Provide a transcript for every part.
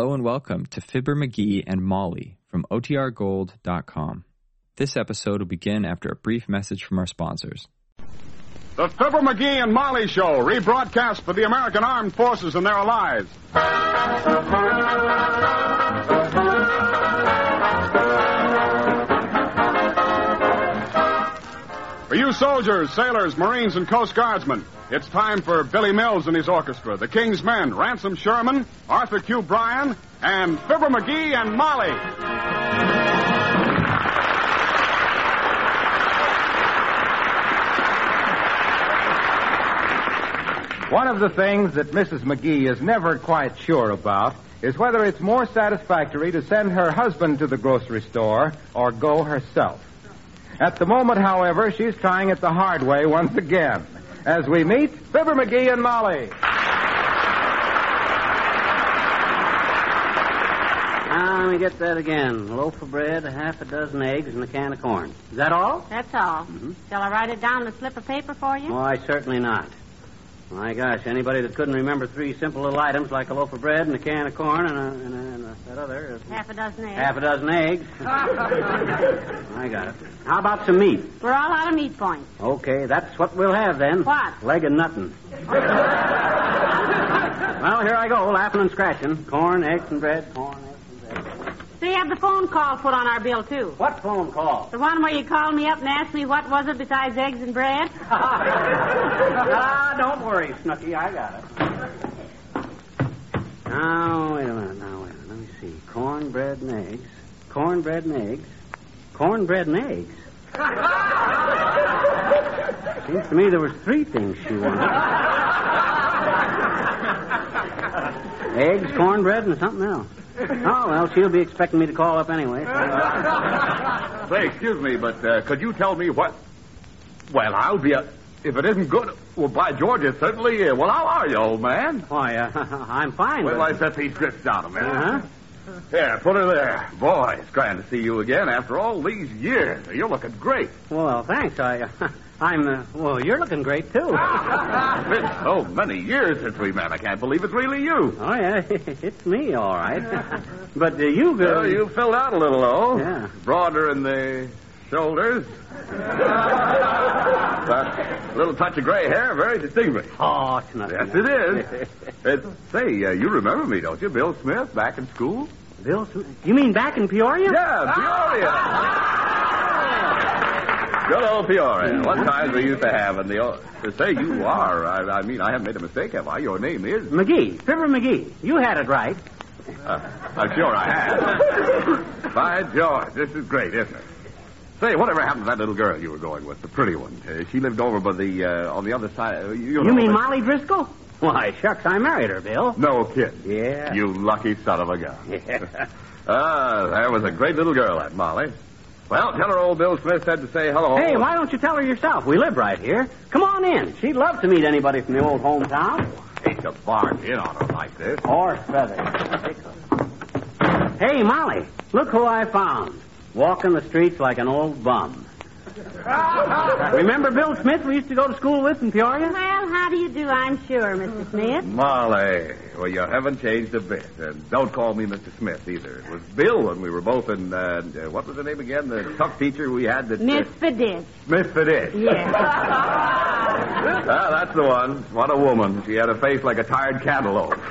Hello and welcome to Fibber McGee and Molly from OTRGold.com. This episode will begin after a brief message from our sponsors. The Fibber McGee and Molly Show, rebroadcast for the American Armed Forces and their allies. For you soldiers, sailors, Marines, and Coast Guardsmen, it's time for Billy Mills and his orchestra, the King's Men, Ransom Sherman, Arthur Q. Bryan, and Fibber McGee and Molly. One of the things that Mrs. McGee is never quite sure about is whether it's more satisfactory to send her husband to the grocery store or go herself. At the moment, however, she's trying it the hard way once again. As we meet Fibber McGee and Molly. Now, let me get that again. A loaf of bread, a half a dozen eggs, and a can of corn. Is that all? That's all. Mm-hmm. Shall I write it down on a slip of paper for you? Why, certainly not. My gosh, anybody that couldn't remember three simple little items like a loaf of bread and a can of corn and, a, and, a, and a, that other is Half a dozen eggs. half a dozen eggs. I got it. How about some meat? We're all out of meat points. Okay, that's what we'll have then. What? Leg of nothing. well, here I go, laughing and scratching. Corn, eggs, and bread. Corn, eggs, and you have the phone call put on our bill, too. What phone call? The one where you called me up and asked me what was it besides eggs and bread? ah, don't worry, Snooky. I got it. Now, wait a minute. Now, wait a minute. Let me see. Cornbread and eggs. Cornbread and eggs. Cornbread and eggs. Seems to me there was three things she wanted. eggs, cornbread, and something else. Oh, well, she'll be expecting me to call up anyway. Say, excuse me, but uh, could you tell me what? Well, I'll be a. If it isn't good, well, by George, it certainly is. Well, how are you, old man? Why, uh, I'm fine. Well, but- I set these strips down a minute. Uh-huh. Here, put her there. Boy, it's grand to see you again after all these years. You're looking great. Well, thanks. I, uh, I'm. Uh, well, you're looking great too. It's been so many years since we met. I can't believe it's really you. Oh yeah, it's me, all right. but uh, you, uh, Well, you filled out a little, though. Yeah. Broader in the shoulders. that little touch of gray hair, very distinguished. Oh, it's nothing. Yes, it is. It's, say, uh, you remember me, don't you? Bill Smith, back in school? Bill, Sw- you mean back in Peoria? Yeah, Peoria. Good old Peoria. What times we used to have in the old... Say you are, I, I mean, I haven't made a mistake, have I? Your name is... McGee, Fibber McGee. You had it right. Uh, I'm sure I have. By George, this is great, isn't it? Say, whatever happened to that little girl you were going with, the pretty one? Uh, she lived over by the, uh, on the other side. Uh, you, You know, mean the- Molly Driscoll? Why, shucks, I married her, Bill. No kid. Yeah. You lucky son of a gun. Yeah. ah, that was a great little girl, that Molly. Well, tell her old Bill Smith said to say hello. Hey, why don't you tell her yourself? We live right here. Come on in. She'd love to meet anybody from the old hometown. Hate to barge in on her like this. Horse feathers. Hey, Molly, look who I found. Walking the streets like an old bum. Remember Bill Smith we used to go to school with in Peoria? Well, how do you do, I'm sure, Mr. Smith. Molly, well, you haven't changed a bit. And don't call me Mr. Smith either. It was Bill when we were both in, uh, uh, what was the name again? The tough teacher we had that. Miss Uh, Fiditch. Smith it is. Yes. Ah, that's the one. What a woman. She had a face like a tired cantaloupe.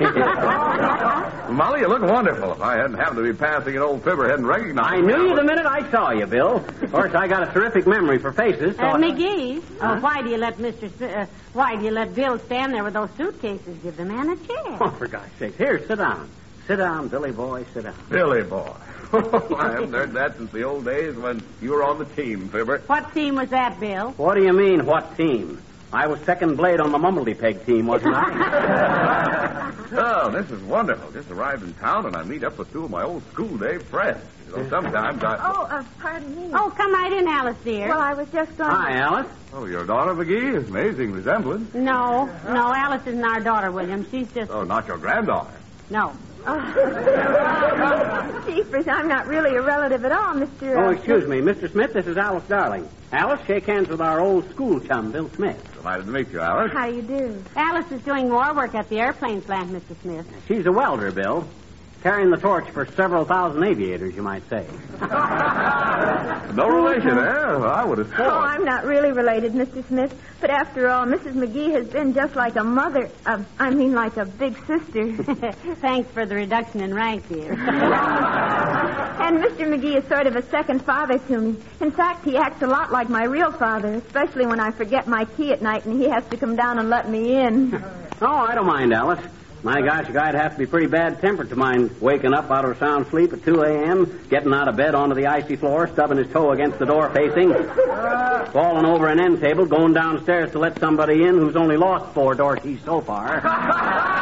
Molly, you look wonderful. If I hadn't happened to be passing an old fibber, hadn't recognized I knew you the minute I saw you, Bill. Of course, I got a terrific memory for faces. So Uh, McGee, oh, why do you let Mr. Smith, uh, why do you let Bill stand there with those suitcases? Give the man a chair. Oh, for God's sake. Here, sit down. Sit down, Billy boy, sit down. Billy boy. I haven't heard that since the old days when you were on the team, Fibber. What team was that, Bill? What do you mean, what team? I was second blade on the Mumbledy Peg team, wasn't I? Oh, this is wonderful. Just arrived in town and I meet up with two of my old school day friends. You know, sometimes I. Oh, uh, pardon me. Oh, come right in, Alice, dear. Well, I was just going. Hi, Alice. Oh, your daughter, McGee? Amazing resemblance. No, no, Alice isn't our daughter, William. She's just Oh, not your granddaughter. no. Oh. Jeepers, I'm not really a relative at all, Mr. Oh, uh, excuse me, Mr. Smith. This is Alice Darling. Alice, shake hands with our old school chum, Bill Smith. Delighted to meet you, Alice. How do you do? Alice is doing more work at the airplane plant, Mr. Smith. She's a welder, Bill. Carrying the torch for several thousand aviators, you might say. No relation, eh? I would have thought. Oh. I'm not really related, Mr. Smith. But after all, Mrs. McGee has been just like a mother. Uh, I mean, like a big sister. Thanks for the reduction in rank, dear. and Mr. McGee is sort of a second father to me. In fact, he acts a lot like my real father, especially when I forget my key at night and he has to come down and let me in. Oh, I don't mind, Alice. My gosh, a guy'd have to be pretty bad tempered to mind waking up out of a sound sleep at 2 a.m., getting out of bed onto the icy floor, stubbing his toe against the door facing, falling over an end table, going downstairs to let somebody in who's only lost four door keys so far.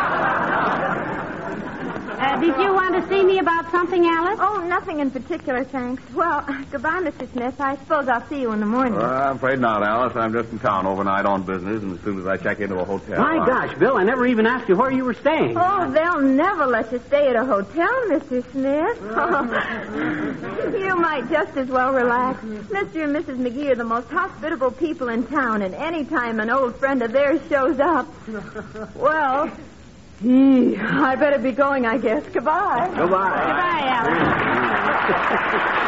Uh, did you want to see me about something, Alice? Oh, nothing in particular, thanks. Well, goodbye, Mr. Smith. I suppose I'll see you in the morning. Uh, I'm afraid not, Alice. I'm just in town overnight on business, and as soon as I check into a hotel. My I- gosh, Bill, I never even asked you where you were staying. Oh, they'll never let you stay at a hotel, Mr. Smith. you might just as well relax. Mr. and Mrs. McGee are the most hospitable people in town, and any time an old friend of theirs shows up, well, gee, I better be going, I guess. Goodbye. Goodbye. Goodbye, Alice.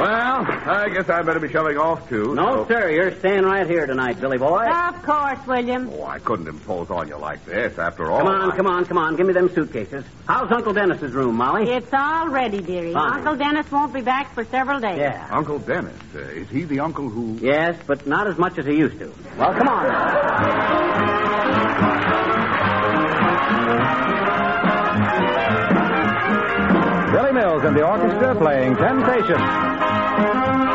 Well, I guess I better be shoving off, too. No, so- sir, you're staying right here tonight, Billy boy. Of course, William. Oh, I couldn't impose on you like this, after all. Come on, I- come on, come on. Give me them suitcases. How's Uncle Dennis's room, Molly? It's all ready, dearie. Fine. Uncle Dennis won't be back for several days. Yeah. Uncle Dennis. Uh, is he the uncle who... Yes, but not as much as he used to. Well, come on. and the orchestra playing Temptation.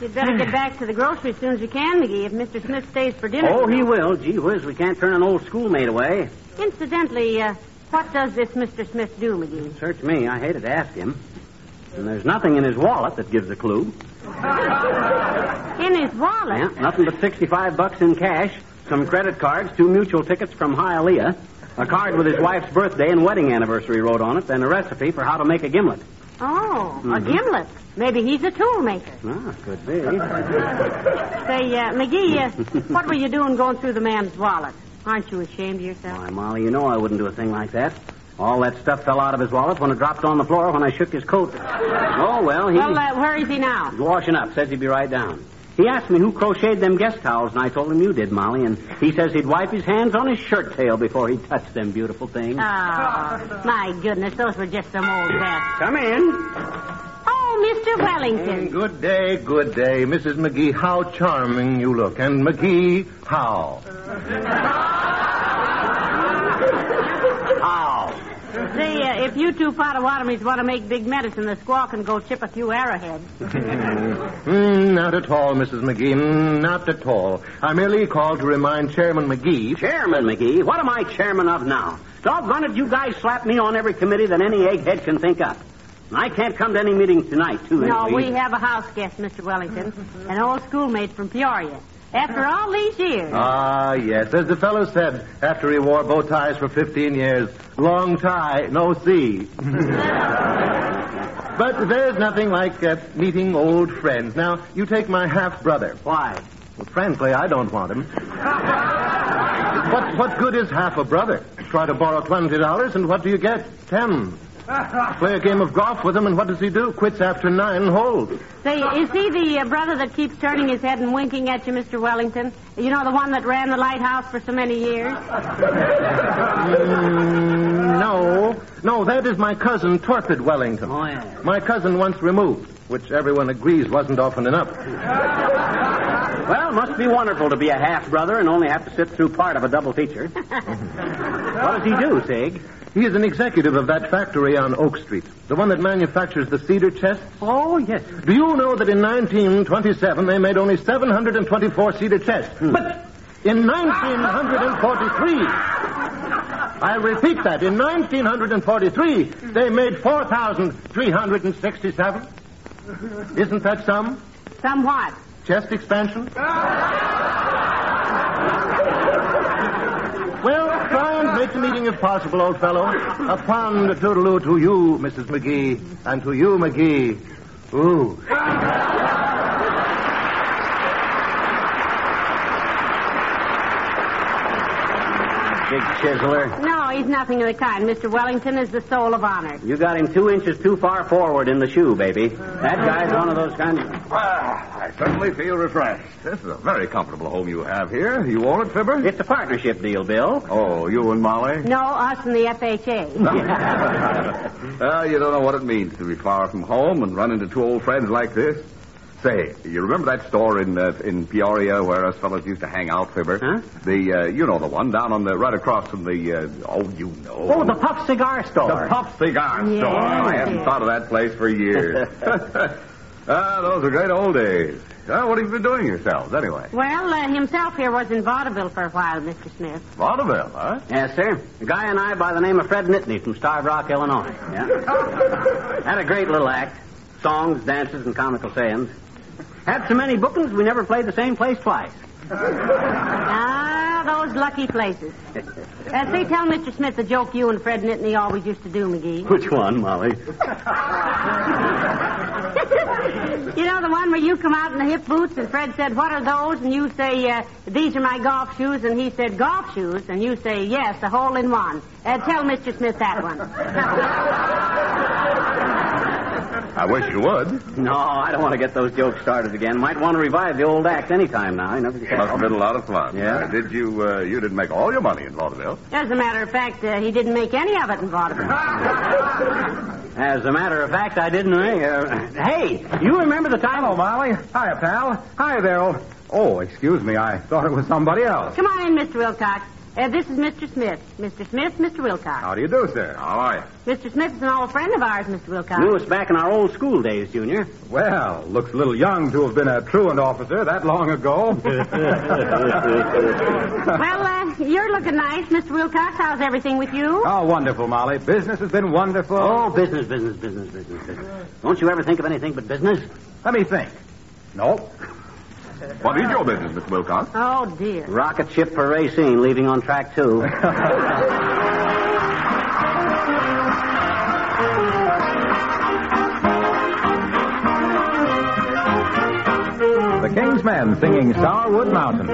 You'd better get back to the grocery as soon as you can, McGee, if Mr. Smith stays for dinner. Oh, he will. Gee whiz, we can't turn an old schoolmate away. Incidentally, uh, what does this Mr. Smith do, McGee? Search me. I hated to ask him. And there's nothing in his wallet that gives a clue. In his wallet. Yeah, nothing but 65 bucks in cash, some credit cards, two mutual tickets from Hialeah, a card with his wife's birthday and wedding anniversary wrote on it, and a recipe for how to make a gimlet. Oh, a gimlet. Maybe he's a toolmaker. Ah, could be. Say, uh, McGee, uh, what were you doing going through the man's wallet? Aren't you ashamed of yourself? Why, Molly, you know I wouldn't do a thing like that. All that stuff fell out of his wallet when it dropped on the floor when I shook his coat. Oh, well, he... Well, uh, where is he now? He's washing up. Says he'd be right down. He asked me who crocheted them guest towels, and I told him you did, Molly. And he says he'd wipe his hands on his shirt tail before he touched them beautiful things. Oh, my goodness, those were just some old vests. Come in. Oh, Mr. Wellington. Mm, good day, good day. Mrs. McGee, how charming you look. And McGee, how? how? Say, uh, if you two Potawatomis want to make big medicine, the squaw can go chip a few arrowheads. Mm, not at all, Mrs. McGee. Mm, not at all. I merely called to remind Chairman McGee. Chairman McGee, what am I chairman of now? Doggone it, you guys slap me on every committee that any egghead can think up. I can't come to any meetings tonight, too. No, anyway. we have a house guest, Mr. Wellington, an old schoolmate from Peoria. After all these years. Ah, yes. As the fellow said after he wore bow ties for 15 years, long tie, no see. but there's nothing like uh, meeting old friends. Now, you take my half brother. Why? Well, frankly, I don't want him. what, what good is half a brother? Try to borrow $20, and what do you get? Ten. Play a game of golf with him, and what does he do? Quits after nine holes. Say, is he the uh, brother that keeps turning his head and winking at you, Mr. Wellington? You know, the one that ran the lighthouse for so many years? Mm, no. No, that is my cousin, Torpid Wellington. Oh, yeah. My cousin once removed, which everyone agrees wasn't often enough. Well, must be wonderful to be a half brother and only have to sit through part of a double feature. what does he do, Sig? He is an executive of that factory on Oak Street, the one that manufactures the cedar chests. Oh, yes. Do you know that in 1927 they made only 724 cedar chests? Hmm. But in 1943, I repeat that, in 1943, they made 4,367. Isn't that some? Somewhat. Chest expansion? Ah. Well, try and make the meeting if possible, old fellow. A fond toodaloo to you, Mrs. McGee, and to you, McGee. Ooh. Big chiseler. No, he's nothing of the kind. Mr. Wellington is the soul of honor. You got him two inches too far forward in the shoe, baby. That guy's one of those kind of... Well, I certainly feel refreshed. This is a very comfortable home you have here. You own it, Fibber? It's a partnership deal, Bill. Oh, you and Molly? No, us and the FHA. Well, you don't know what it means to be far from home and run into two old friends like this. Say, you remember that store in uh, in Peoria where us fellows used to hang out, Fibber? Huh? The uh, you know the one down on the right across from the uh, oh you know. Oh, the Puff Cigar Store. The Puff Cigar Yes, Store. I yes. haven't thought of that place for years. ah, those were great old days. Uh, what have you been doing yourselves, anyway? Well, uh, himself here was in vaudeville for a while, Mr. Smith. Vaudeville, huh? Yes, sir. A guy and I by the name of Fred Nitney from Starved Rock, Illinois. Yeah. Had a great little act. Songs, dances, and comical sayings. Had so many bookings, we never played the same place twice. Ah, those lucky places. Uh, say, tell Mr. Smith the joke you and Fred Nitney always used to do, McGee. Which one, Molly? You know the one where you come out in the hip boots and Fred said, What are those? And you say, uh, These are my golf shoes. And he said, Golf shoes? And you say, Yes, a hole in one. Uh, tell Mr. Smith that one. I wish you would. No, I don't want to get those jokes started again. Might want to revive the old act anytime now. I never Must have been a lot of fun. Yeah. Uh, did you, uh, you didn't make all your money in vaudeville? As a matter of fact, uh, he didn't make any of it in vaudeville. As a matter of fact, I didn't. Uh, hey, you remember the time? Hello, Molly. Hiya, pal. Hi there, old. Oh, excuse me. I thought it was somebody else. Come on in, Mr. Wilcox. Uh, this is Mr. Smith. Mr. Smith, Mr. Wilcox. How do you do, sir? How are you? Mr. Smith is an old friend of ours, Mr. Wilcox. Knew us back in our old school days, Junior. Well, looks a little young to have been a truant officer that long ago. Well, uh, you're looking nice, Mr. Wilcox. How's everything with you? oh, wonderful, Molly. Business has been wonderful. Oh, business, business, business, business, business. Don't you ever think of anything but business? Let me think. Nope. What is your business, Miss Wilcox? Oh, dear. Rocket ship for Racine, leaving on track two. The King's Men singing Sourwood Mountain.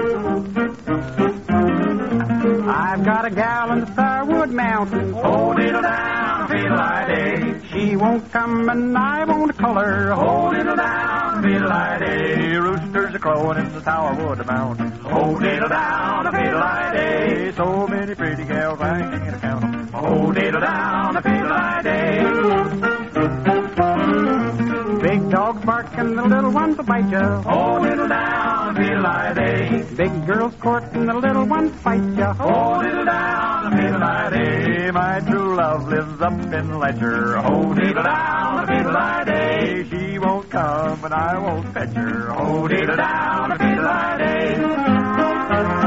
I've got a gal in the Sourwood Mountain. Hold it day. She won't come and I won't call her. Hold it down, day. Roosters are crowing in the Sourwood Mountain. Hold it down, day. So many pretty gals I can't count. Hold it down, day. Big dogs barking, the little ones will bite you. Hold it down, fiddle day. Big girls courting, the little ones fight you. Hold it down, fiddle day. My true love lives up in Ledger. Hold it down, fiddle day. She won't come and I won't fetch her. Hold it down, fiddle day.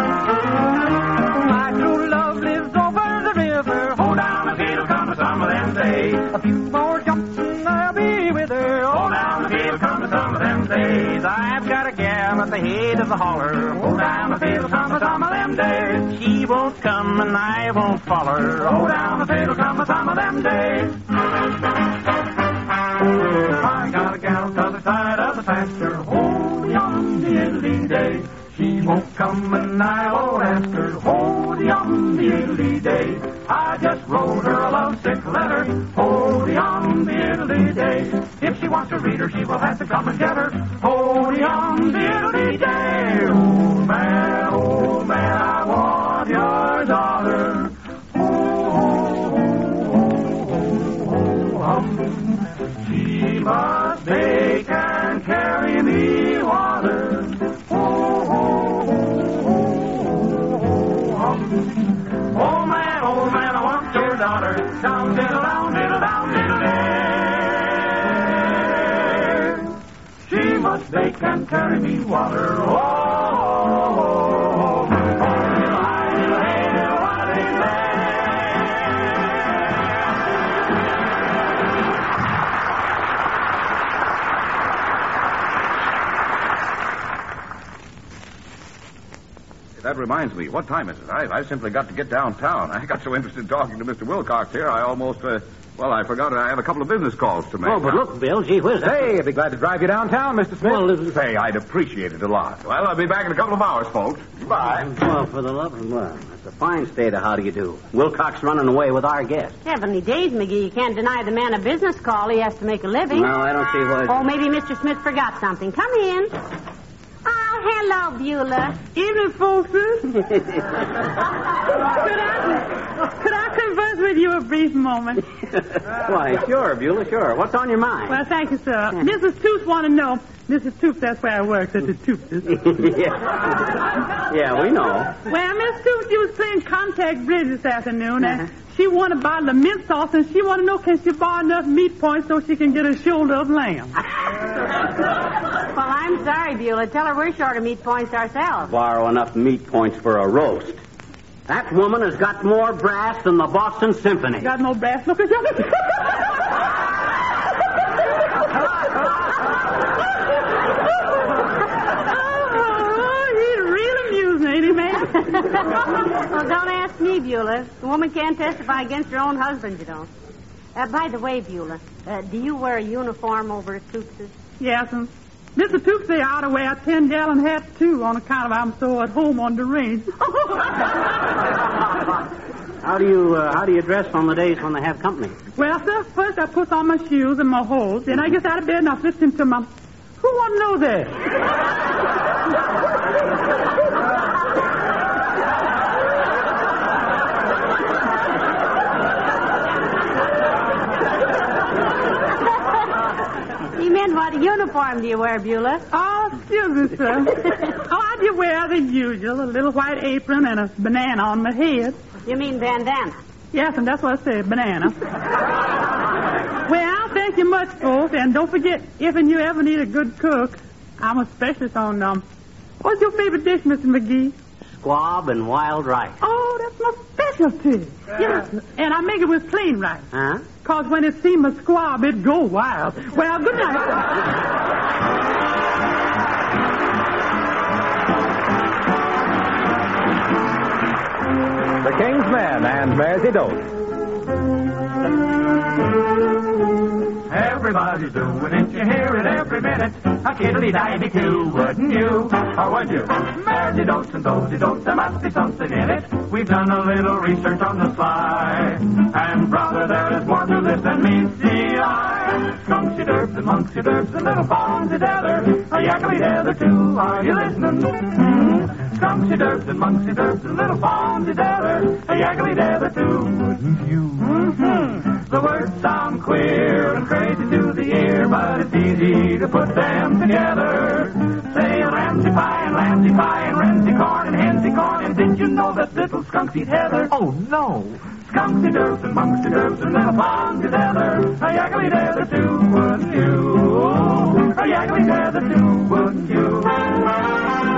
Days. I've got a gal at the head of the holler. Oh, down the fiddle, summer, some of them days. She won't come and I won't follow her. Oh, down the fiddle, summer, some of them days. I got a gal to the side of the pasture. Oh, young diddly day. She won't come and I won't ask her. Oh, young diddly day. I just wrote her a lovesick letter. Oh, young diddly day. If she wants to read her, she will have to come and get her. Oh, young diddly day. Oh, man, old man, I want your daughter. She must bake and carry me water. Oh man, oh man, I want your daughter. Down, diddle, Must bake carry me water. Oh. That reminds me. What time is it? I, I simply got to get downtown. I got so interested talking to Mr. Wilcox here, I almost, uh, well, I forgot I have a couple of business calls to make. Oh, but look, Bill, gee whiz. that's- Hey, I'd be glad to drive you downtown, Mr. Smith. Well, say, I'd appreciate it a lot. Well, I'll be back in a couple of hours, folks. Bye. Well, for the love of well, It's a fine state of how do you do. Wilcox running away with our guest. Heavenly days, McGee. You can't deny the man a business call. He has to make a living. No, I don't see why. Oh, maybe Mr. Smith forgot something. Come in. Oh, hello, Beulah. Evening, folks. could, I, could I converse with you a brief moment? Why, sure, Beulah, sure. What's on your mind? Well, thank you, sir. Hmm. Mrs. Tooth want to know. Mrs. Tooth, that's where I work, at the Tooth. yeah. yeah, we know. Well, Miss Tooth, you was playing contact bridge this afternoon, and uh-huh. she want a bottle of mint sauce, and she want to know can she borrow enough meat points so she can get a shoulder of lamb. Well, I'm sorry, Beulah. Tell her we're short of meat points ourselves. Borrow enough meat points for a roast. That woman has got more brass than the Boston Symphony. Got no brass. Look at you. oh, he's real amusing, ain't he, man? well, don't ask me, Beulah. The woman can't testify against her own husband, you know. Uh, by the way, Beulah, uh, do you wear a uniform over at Toots's? Yes, and Mr. Tooth say I ought to wear a ten gallon hat too on account of I'm so at home on the range. How do you uh, how do you dress on the days when they have company? well, sir, first I put on my shoes and my hose, then I get out of bed and I flip into my. Who want to know that? He meant what uniform do you wear, Beulah? Oh, excuse me, sir. oh, I just wear the usual, a little white apron and a banana on my head. You mean bandana? Yes, and that's what I said, banana. well, thank you much, folks, and don't forget, if and you ever need a good cook, I'm a specialist on, um, what's your favorite dish, Mr. McGee? Squab and wild rice. Oh, that's my specialty. Yes, and I make it with plain rice. Huh? Cause when it seems a squab, it go wild. Well, good night. The King's Men and Mairzy Dote. Everybody's doing it, you hear it every minute. A kiddly divey too, wouldn't you? Or would you? Mairzy dotes and dozy dotes, there must be something in it. We've done a little research on the sly. And brother, there is more to this than meets the eye. Skunksy derbs and monksy derbs and little fawns together. A yackily tether too, are you listening? Hmm? Skunksy derbs and monksy derbs and little fawns together. A yackily tether too, wouldn't you? Mm-hmm. The words sound queer and crazy to the ear, but it's easy to put them together. Say Ramsey pie and Ramsey pie and Ramsey corn and Hensy corn, and did you know that little skunks eat heather? Oh no! Skunksy derbs and monksy derbs and little fawns together. A yackily tether too, wouldn't you? A yackily tether too, wouldn't you?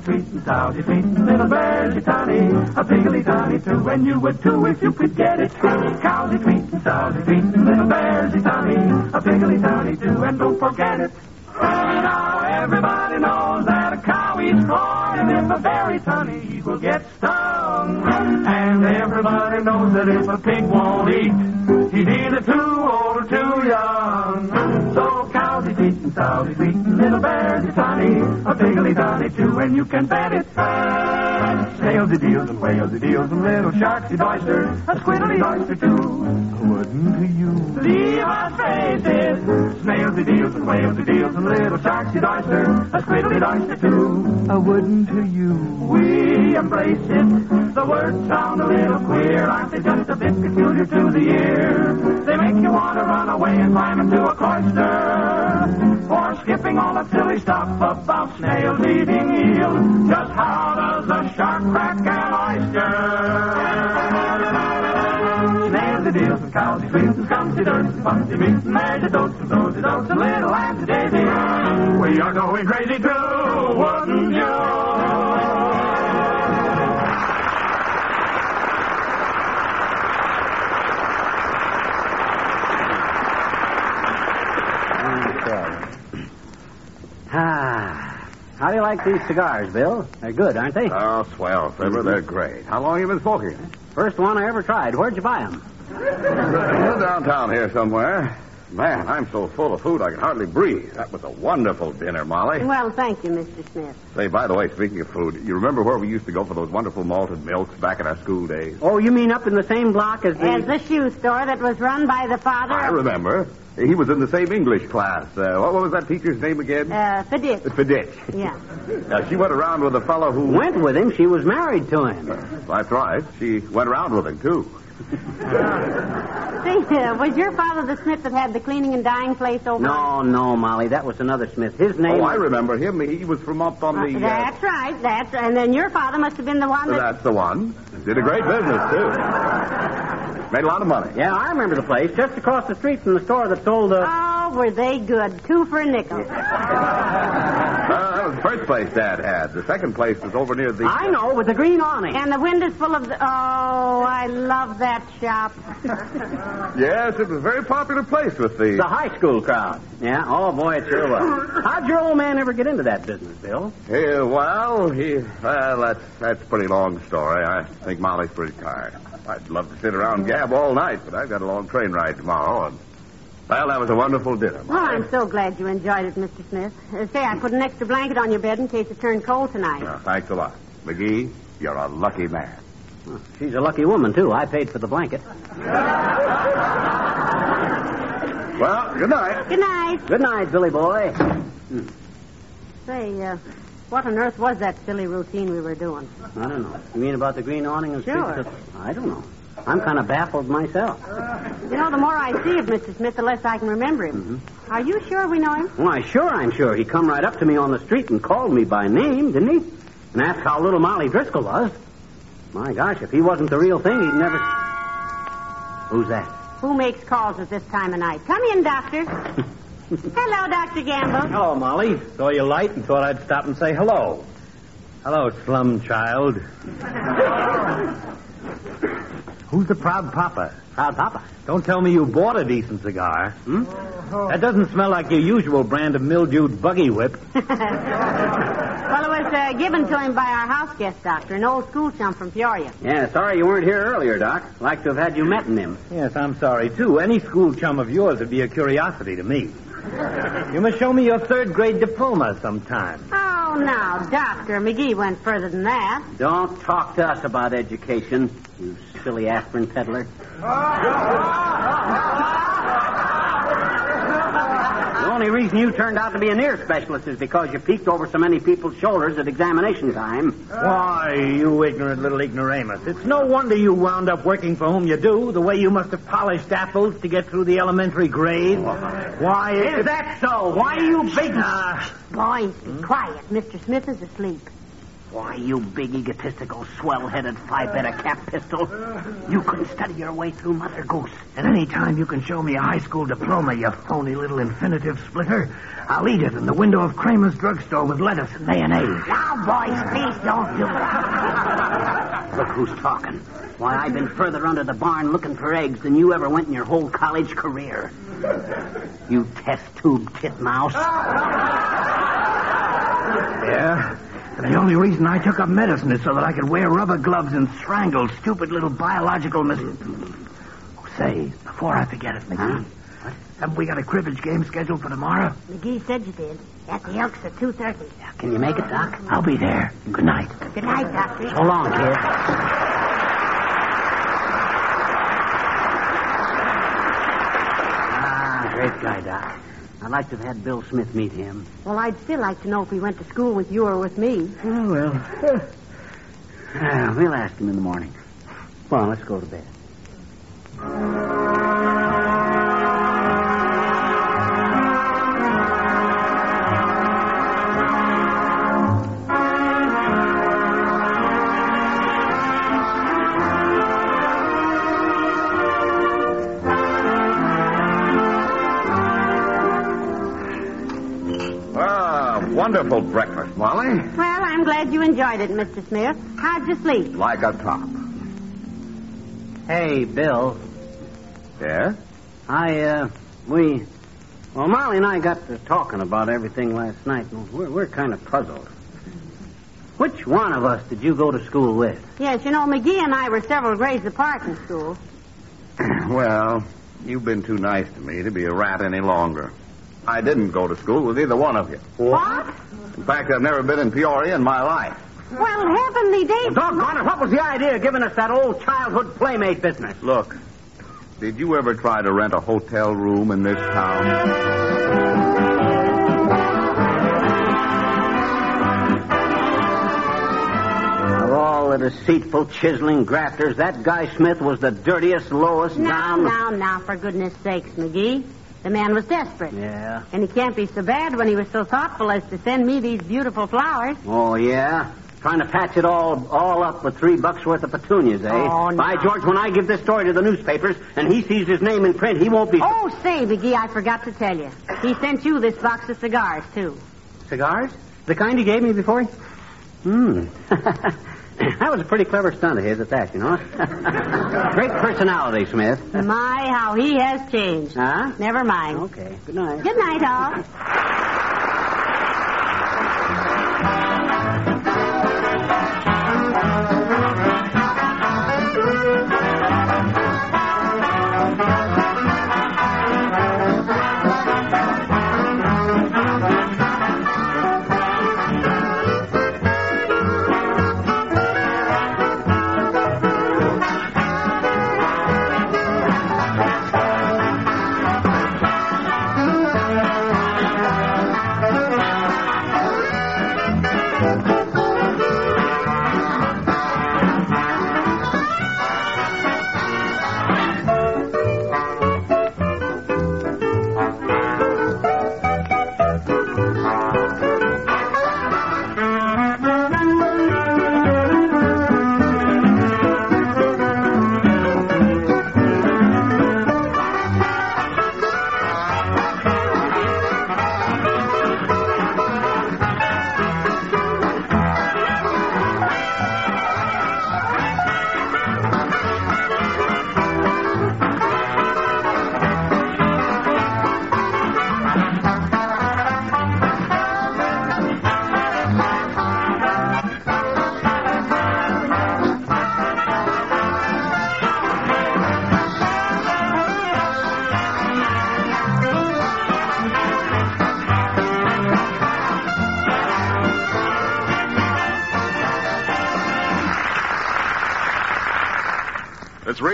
Are tweeting, cows are little are tiny, a piggly tiny too, and you would too if you could get it. Cows are tweeting, cows are tweeting, little are tiny, a piggly tiny too, and don't forget it. Now, everybody knows that a cow eats corn, and if a berry's honey, he will get stung. And everybody knows that if a pig won't eat, he's either too old or too young. So cows wheat and cows sweet and little bears eat honey, a pig eat honey too, and you can bet it. Snails eat deals and whales eat deals, and little sharks eat oysters, a squid eat oyster too. Wouldn't to you leave us faces? Snails eat deals and whales eat deals, and little sharks eat oysters, a squid eat oyster too. Uh, wouldn't you? We embrace it. The words sound a little queer, aren't they just a bit peculiar to the ear? They make you want to run away and climb into a cloister. Or skipping all the silly stuff about snails eating eel. Just how a shark crack an oyster? Snails eat eels and cows sweets and skunks eat dirt and meats and and eat and little lambs eat daisies. We are going crazy too, wouldn't you? How do you like these cigars, Bill? They're good, aren't they? Oh, swell, Fibber. They're great. How long have you been smoking? First one I ever tried. Where'd you buy them? downtown here somewhere. Man, I'm so full of food I can hardly breathe. That was a wonderful dinner, Molly. Well, thank you, Mr. Smith. Say, by the way, speaking of food, you remember where we used to go for those wonderful malted milks back in our school days? Oh, you mean up in the same block as the... As the shoe store that was run by the father I remember. He was in the same English class. Uh, what, what was that teacher's name again? uh, Fiditz. Fiditch. Yeah. Now, she went around with a fellow who... Went with him. She was married to him. That's right. She went around with him, too. See, uh, was your father the Smith that had the cleaning and dyeing place over? No, no, Molly. That was another Smith. His name... Oh, I remember him. He was from up on Uh, the... that's right. That's and then your father must have been the one that. That's the one. Did a great business, too. Made a lot of money. Yeah, I remember the place. Just across the street from the store that sold the... Oh, were they good? Two for a nickel. That was the first place Dad had. The second place was over near the... I know, with the green awning. And the windows full of. The, oh, I love that shop. Yes, it was a very popular place with the... The high school crowd. Yeah, oh, boy, it sure was. How'd your old man ever get into that business, Bill? Yeah, well, he... Well, that's, that's a pretty long story. I think Molly's pretty tired. I'd love to sit around and gab all night, but I've got a long train ride tomorrow, and... Well, that was a wonderful dinner. Well, I'm so glad you enjoyed it, Mr. Smith. Uh, say, I put an extra blanket on your bed in case it turned cold tonight. Uh, thanks a lot. McGee, you're a lucky man. She's a lucky woman, too. I paid for the blanket. Well, good night. Good night. Good night, Billy boy. Say, uh, what on earth was that silly routine we were doing? I don't know. You mean about the green awning and Sure. streets of... I don't know. I'm kind of baffled myself. You know, the more I see of Mr. Smith, the less I can remember him. Mm-hmm. Are you sure we know him? Why, sure, I'm sure. He come right up to me on the street and called me by name, didn't he? And asked how little Molly Driscoll was. My gosh, if he wasn't the real thing, he'd never... Who's that? Who makes calls at this time of night? Come in, Doctor. Hello, Dr. Gamble. Hello, Molly. Saw your light and thought I'd stop and say hello. Hello, slum child. Who's the proud papa? Proud Papa. Don't tell me you bought a decent cigar. Hmm? That doesn't smell like your usual brand of mildewed buggy whip. Well, it was uh, given to him by our house guest doctor, an old school chum from Peoria. Yeah, sorry you weren't here earlier, Doc. Like to have had you met him. Yes, I'm sorry, too. Any school chum of yours would be a curiosity to me. You must show me your third grade diploma sometime. Oh, now, Doctor, McGee went further than that. Don't talk to us about education, you silly aspirin peddler. The only reason you turned out to be an ear specialist is because you peeked over so many people's shoulders at examination time. Why, you ignorant little ignoramus. It's no wonder you wound up working for whom you do, the way you must have polished apples to get through the elementary grade. Oh. Why, Is that so? Why are you big... Boys, be quiet. Mr. Smith is asleep. Why, you big egotistical, swell-headed five-better cap pistol. You couldn't study your way through Mother Goose. And any time you can show me a high school diploma, you phony little infinitive splitter, I'll eat it in the window of Kramer's drugstore with lettuce and mayonnaise. Now, boys, please don't do that. Look who's talking. Why, I've been further under the barn looking for eggs than you ever went in your whole college career. You test tube titmouse. Yeah. And the only reason I took up medicine is so that I could wear rubber gloves and strangle stupid little biological mis... Oh, say, before I forget it, McGee. What? Haven't we got a cribbage game scheduled for tomorrow? McGee said you did. At the Elks at 2.30. Can you make it, Doc? I'll be there. Good night. Good night, Doctor. So long, kid. Ah, great guy, Doc. I'd like to have had Bill Smith meet him. Well, I'd still like to know if he went to school with you or with me. Oh, well. Ah, we'll ask him in the morning. Come on, let's go to bed. Glad you enjoyed it, Mr. Smith. How'd you sleep? Like a top. Hey, Bill. Yeah? I, uh, we. Well, Molly and I got to talking about everything last night, and we're, we're kind of puzzled. Which one of us did you go to school with? Yes, you know, McGee and I were several grades apart in school. well, you've been too nice to me to be a rat any longer. I didn't go to school with either one of you. What? In fact, I've never been in Peoria in my life. Well, heavenly days. Doggone it, what was the idea of giving us that old childhood playmate business? Look, did you ever try to rent a hotel room in this town? All the deceitful, chiseling grafters, that guy Smith was the dirtiest, lowest Now, down. now, now, for goodness sakes, McGee. The man was desperate. Yeah. And he can't be so bad when he was so thoughtful as to send me these beautiful flowers. Oh, yeah? Trying to patch it all all up with three bucks worth of petunias, eh? Oh, no. By George, when I give this story to the newspapers and he sees his name in print, he won't be... Oh, say, McGee, I forgot to tell you. He sent you this box of cigars, too. Cigars? The kind he gave me before. Hmm. that was a pretty clever stunt of his at that, you know. Great personality, Smith. My, how he has changed. Huh? Never mind. Okay. Good night. Good night, all.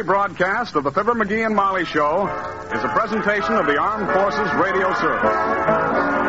Rebroadcast of the Fibber McGee and Molly Show is a presentation of the Armed Forces Radio Service.